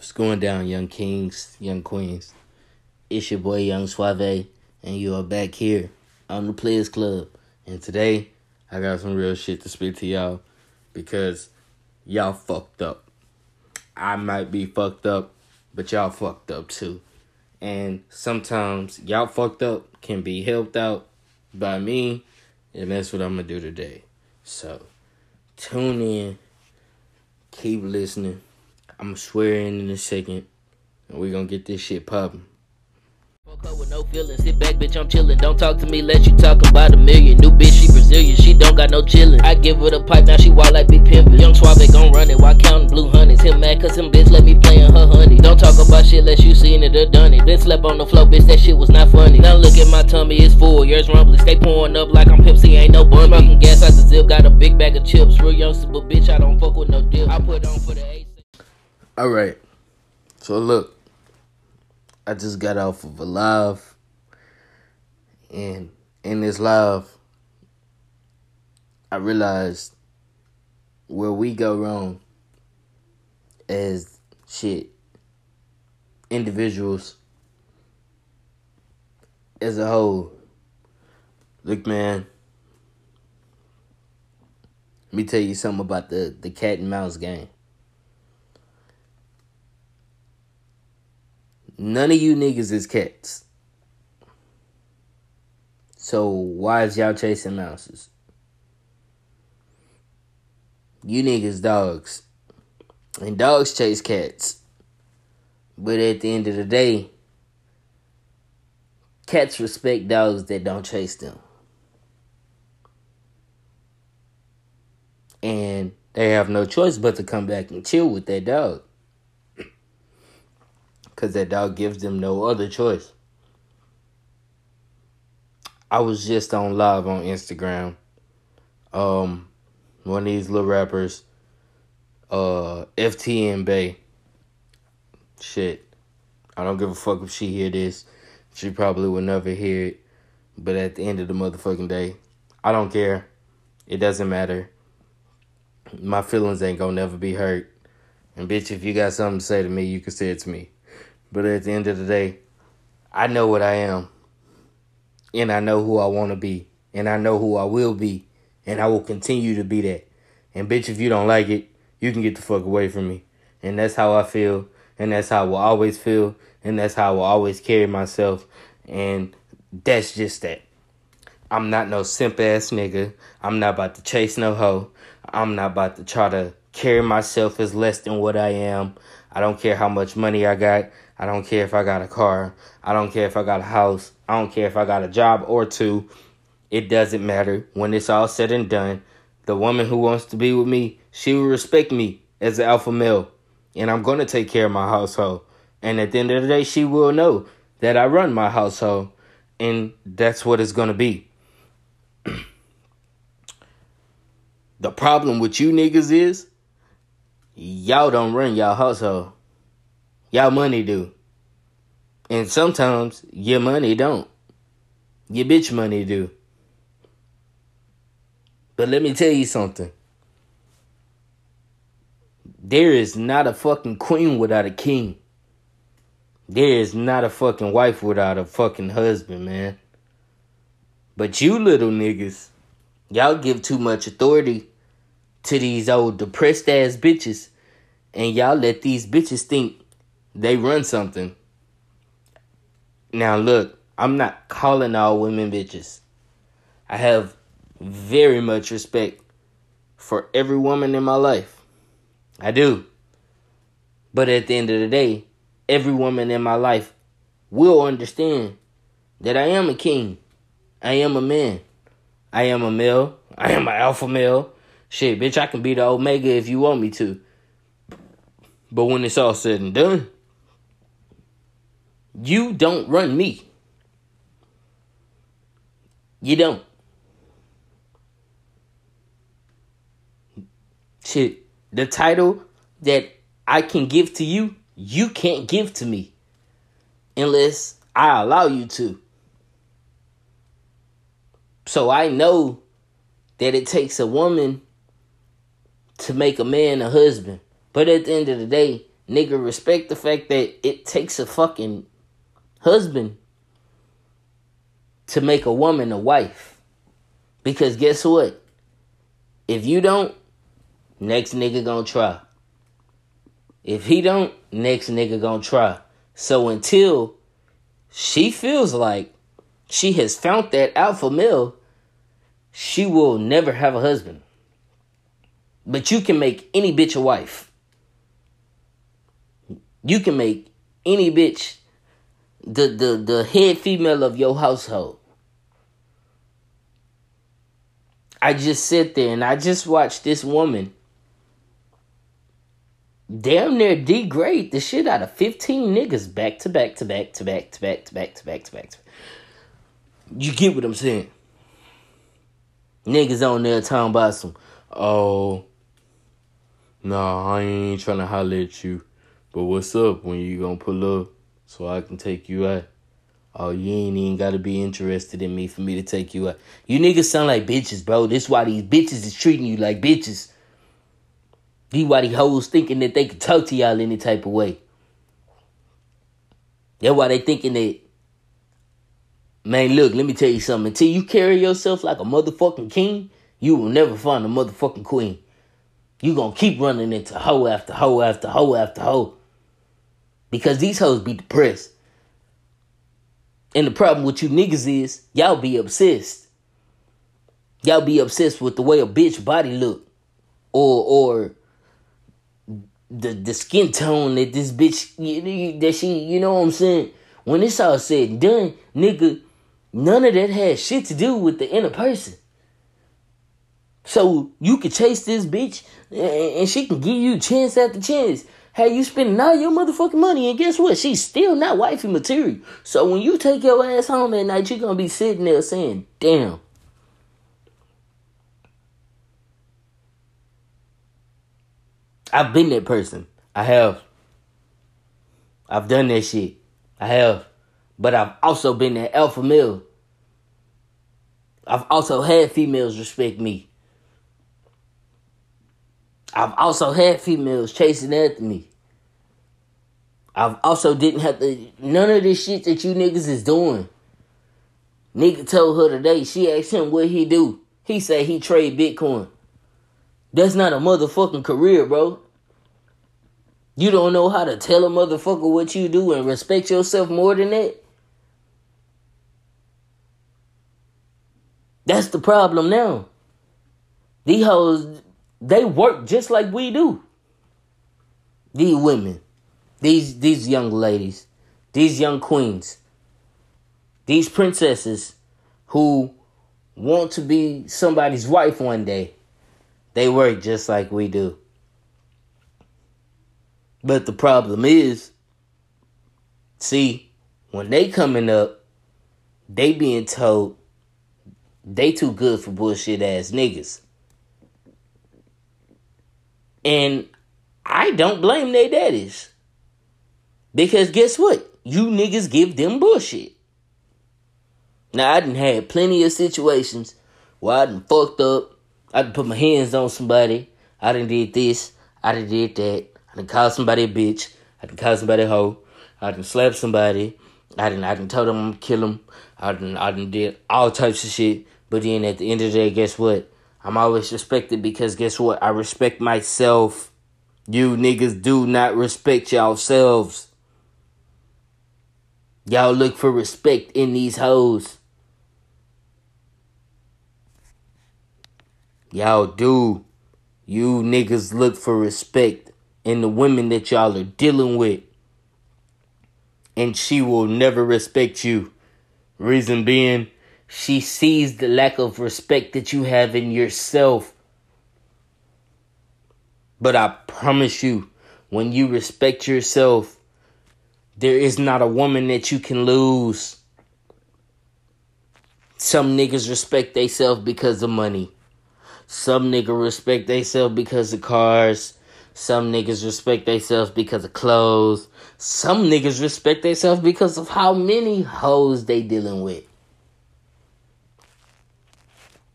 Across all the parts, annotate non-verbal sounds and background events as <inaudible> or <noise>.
What's going down, young kings, young queens? It's your boy, Young Suave, and you are back here on the Players Club. And today, I got some real shit to speak to y'all because y'all fucked up. I might be fucked up, but y'all fucked up too. And sometimes y'all fucked up can be helped out by me, and that's what I'm gonna do today. So, tune in, keep listening. I'm swearing in a second, and we're gonna get this shit her with no feelings. Sit back, bitch, I'm chillin'. Don't talk to me, let you talk about a million. New bitch, she Brazilian, she don't got no chillin'. I give her the pipe, now she wild like big pimpin'. Young Suave gon' run it while counting blue honeys. Him mad cause him bitch let me play in her honey. Don't talk about shit unless you seen it or done it. Then slept on the floor, bitch, that shit was not funny. Now look at my tummy, it's full, yours rumbly. Stay pouring up like I'm C, ain't no bun. Smoking gas out the zip, got a big bag of chips. Real youngster, but bitch, I don't fuck with no dip. I put on for the A. Alright, so look, I just got off of a live and in this live, I realized where we go wrong as shit individuals as a whole. Look, man. Let me tell you something about the, the cat and mouse game. None of you niggas is cats. So why is y'all chasing mouses? You niggas dogs. And dogs chase cats. But at the end of the day, cats respect dogs that don't chase them. And they have no choice but to come back and chill with that dog. Because that dog gives them no other choice. I was just on live on Instagram. Um, one of these little rappers, uh, FTN Bay. Shit, I don't give a fuck if she hear this. She probably will never hear it. But at the end of the motherfucking day, I don't care. It doesn't matter. My feelings ain't gonna never be hurt. And bitch, if you got something to say to me, you can say it to me. But at the end of the day, I know what I am and I know who I want to be, and I know who I will be, and I will continue to be that. And bitch, if you don't like it, you can get the fuck away from me. And that's how I feel, and that's how I will always feel, and that's how I will always carry myself. And that's just that. I'm not no simp ass nigga. I'm not about to chase no hoe. I'm not about to try to carry myself as less than what I am. I don't care how much money I got. I don't care if I got a car. I don't care if I got a house. I don't care if I got a job or two. It doesn't matter. When it's all said and done, the woman who wants to be with me, she will respect me as an alpha male. And I'm going to take care of my household. And at the end of the day, she will know that I run my household. And that's what it's going to be. <clears throat> the problem with you niggas is y'all don't run y'all household. Y'all money do. And sometimes your money don't. Your bitch money do. But let me tell you something. There is not a fucking queen without a king. There is not a fucking wife without a fucking husband, man. But you little niggas, y'all give too much authority to these old depressed ass bitches. And y'all let these bitches think they run something. Now, look, I'm not calling all women bitches. I have very much respect for every woman in my life. I do. But at the end of the day, every woman in my life will understand that I am a king. I am a man. I am a male. I am an alpha male. Shit, bitch, I can be the omega if you want me to. But when it's all said and done, you don't run me. You don't. Shit, the title that I can give to you, you can't give to me unless I allow you to. So I know that it takes a woman to make a man a husband. But at the end of the day, Nigga, respect the fact that it takes a fucking husband to make a woman a wife. Because guess what? If you don't, next nigga gonna try. If he don't, next nigga gonna try. So until she feels like she has found that alpha male, she will never have a husband. But you can make any bitch a wife. You can make any bitch the, the, the head female of your household. I just sit there and I just watch this woman damn near degrade the shit out of 15 niggas back to back to back to back to back to back to back to back. You get what I'm saying? Niggas on there talking about some, oh, no, I ain't trying to holler at you, but what's up when you gonna pull up? So I can take you out? Oh, you ain't even gotta be interested in me for me to take you out. You niggas sound like bitches, bro. This why these bitches is treating you like bitches. These why these hoes thinking that they can talk to y'all any type of way. That's why they thinking that Man, look, let me tell you something. Until you carry yourself like a motherfucking king, you will never find a motherfucking queen. You gonna keep running into hoe after hoe after hoe after hoe. Because these hoes be depressed. And the problem with you niggas is y'all be obsessed. Y'all be obsessed with the way a bitch body look. Or or the the skin tone that this bitch that she you know what I'm saying? When it's all said and done, nigga, None of that has shit to do with the inner person. So you can chase this bitch and she can give you chance after chance. Hey, you spending all your motherfucking money, and guess what? She's still not wifey material. So when you take your ass home at night, you're gonna be sitting there saying, damn. I've been that person. I have. I've done that shit. I have. But I've also been that alpha male. I've also had females respect me. I've also had females chasing after me. I've also didn't have to none of this shit that you niggas is doing. Nigga told her today, she asked him what he do. He said he trade Bitcoin. That's not a motherfucking career, bro. You don't know how to tell a motherfucker what you do and respect yourself more than that? That's the problem now. These hoes, they work just like we do. These women, these these young ladies, these young queens, these princesses who want to be somebody's wife one day, they work just like we do. But the problem is, see, when they coming up, they being told they too good for bullshit ass niggas. And I don't blame their daddies. Because guess what? You niggas give them bullshit. Now I done had plenty of situations where I done fucked up. I done put my hands on somebody. I done did this. I done did that. I done called somebody a bitch. I done called somebody a hoe. I done slapped somebody. I done I done told them I'm gonna kill them. I done I done did all types of shit. But then at the end of the day, guess what? I'm always respected because guess what? I respect myself. You niggas do not respect yourselves. Y'all look for respect in these hoes. Y'all do. You niggas look for respect in the women that y'all are dealing with. And she will never respect you. Reason being, she sees the lack of respect that you have in yourself. But I promise you, when you respect yourself, there is not a woman that you can lose. Some niggas respect themselves because of money. Some niggas respect themselves because of cars. Some niggas respect themselves because of clothes. Some niggas respect themselves because of how many hoes they dealing with.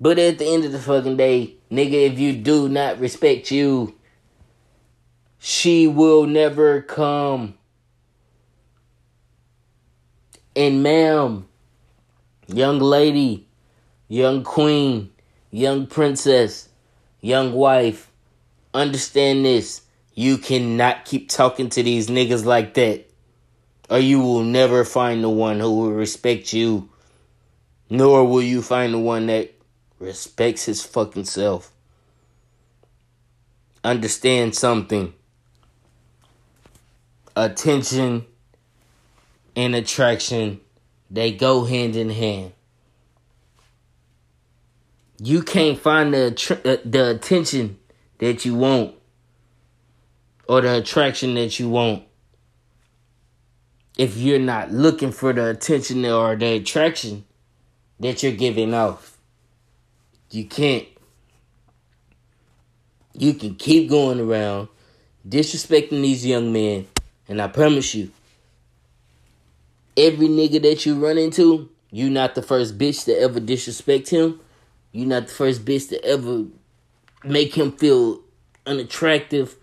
But at the end of the fucking day, nigga, if you do not respect you, she will never come. And ma'am, young lady, young queen, young princess, young wife, understand this. You cannot keep talking to these niggas like that. Or you will never find the one who will respect you. Nor will you find the one that respects his fucking self. Understand something. Attention and attraction, they go hand in hand. You can't find the uh, the attention that you want or the attraction that you want if you're not looking for the attention or the attraction that you're giving off. You can't. You can keep going around disrespecting these young men, and I promise you, every nigga that you run into, you not the first bitch to ever disrespect him. You not the first bitch to ever make him feel unattractive.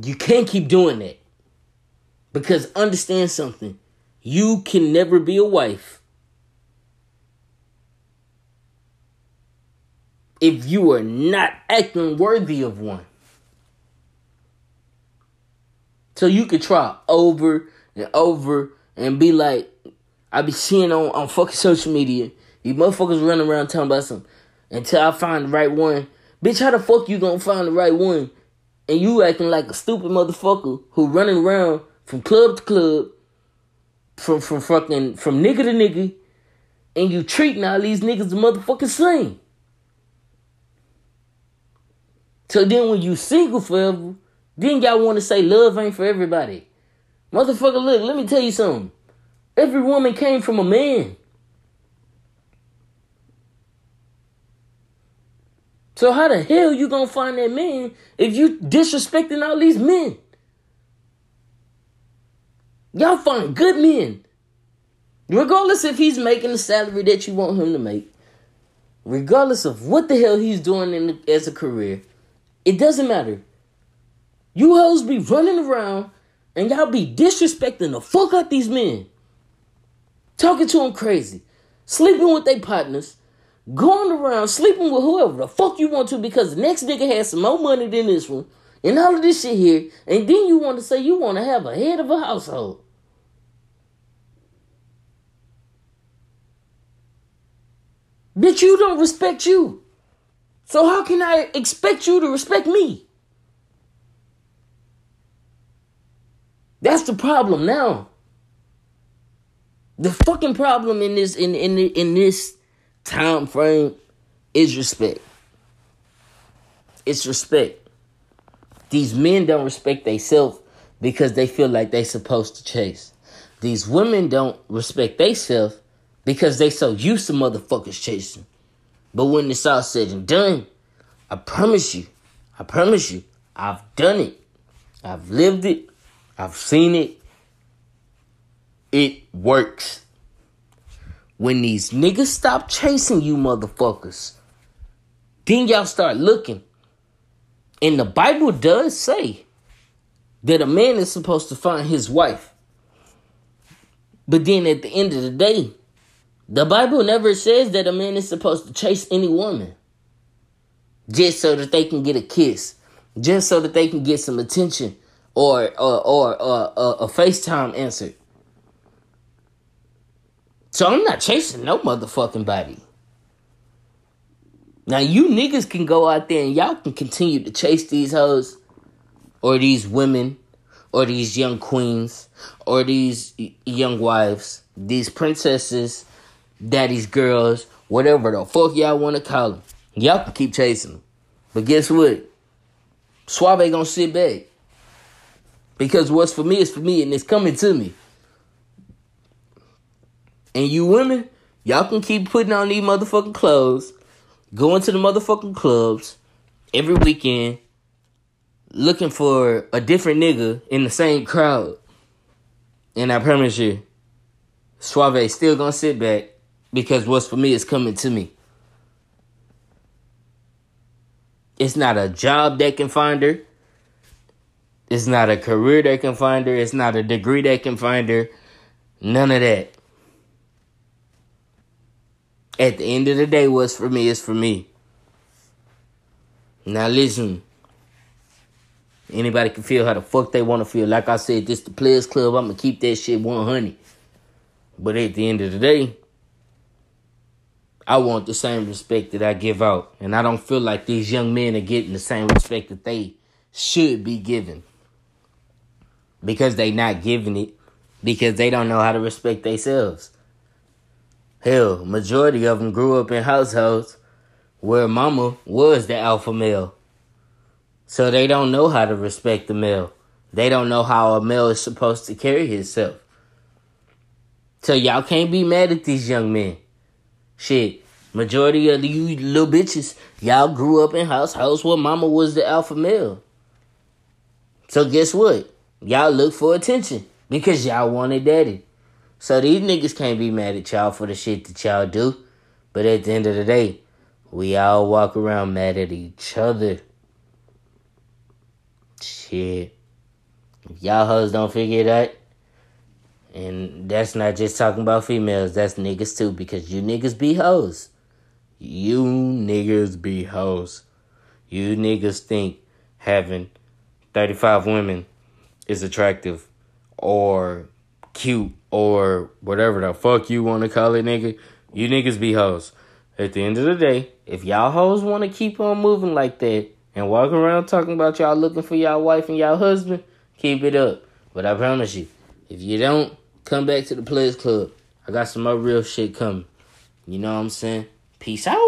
You can't keep doing that. Because understand something. You can never be a wife if you are not acting worthy of one. So you could try over and over and be like, I be seeing on, on fucking social media, you motherfuckers running around talking about something until I find the right one. Bitch, how the fuck you gonna find the right one? And you acting like a stupid motherfucker who running around from club to club, from from fucking from nigga to nigga, and you treating all these niggas the motherfucking same. So then when you single forever, then y'all want to say love ain't for everybody. Motherfucker, look, let me tell you something. Every woman came from a man. So how the hell you gonna find that man if you disrespecting all these men? Y'all find good men. Regardless if he's making the salary that you want him to make. Regardless of what the hell he's doing in the, as a career. It doesn't matter. You hoes be running around and y'all be disrespecting the fuck out these men. Talking to them crazy. Sleeping with their partners. Going around sleeping with whoever the fuck you want to because the next nigga has some more money than this one. And all of this shit here. And then you want to say you want to have a head of a household. Bitch, you don't respect you. So how can I expect you to respect me? That's the problem now. The fucking problem in this in in in this time frame is respect. It's respect. These men don't respect themselves because they feel like they supposed to chase. These women don't respect themselves because they so used to motherfuckers chasing. But when it's all said and done, I promise you, I promise you, I've done it. I've lived it. I've seen it. It works. When these niggas stop chasing you motherfuckers, then y'all start looking. And the Bible does say that a man is supposed to find his wife. But then at the end of the day, the Bible never says that a man is supposed to chase any woman just so that they can get a kiss, just so that they can get some attention or or or, or, or a FaceTime answer. So I'm not chasing no motherfucking body. Now you niggas can go out there and y'all can continue to chase these hoes or these women or these young queens or these young wives, these princesses daddy's girls, whatever the fuck y'all want to call them. Y'all can keep chasing them. But guess what? Suave gonna sit back. Because what's for me is for me and it's coming to me. And you women, y'all can keep putting on these motherfucking clothes, going to the motherfucking clubs every weekend, looking for a different nigga in the same crowd. And I promise you, Suave still gonna sit back because what's for me is coming to me. It's not a job that can find her. It's not a career that can find her. It's not a degree that can find her. None of that. At the end of the day, what's for me is for me. Now listen. Anybody can feel how the fuck they want to feel. Like I said, this the Players Club. I'm gonna keep that shit 100. But at the end of the day, I want the same respect that I give out. And I don't feel like these young men are getting the same respect that they should be given. Because they not giving it. Because they don't know how to respect themselves. Hell, majority of them grew up in households where mama was the alpha male. So they don't know how to respect the male. They don't know how a male is supposed to carry himself. So y'all can't be mad at these young men. Shit, majority of you little bitches, y'all grew up in households where mama was the alpha male. So guess what? Y'all look for attention because y'all wanted daddy. So these niggas can't be mad at y'all for the shit that y'all do. But at the end of the day, we all walk around mad at each other. Shit. If y'all hoes don't figure out, and that's not just talking about females, that's niggas too, because you niggas be hoes. You niggas be hoes. You niggas think having 35 women is attractive or cute or whatever the fuck you want to call it, nigga. You niggas be hoes. At the end of the day, if y'all hoes want to keep on moving like that and walking around talking about y'all looking for y'all wife and y'all husband, keep it up. But I promise you, if you don't, come back to the Players Club. I got some more real shit coming. You know what I'm saying? Peace out.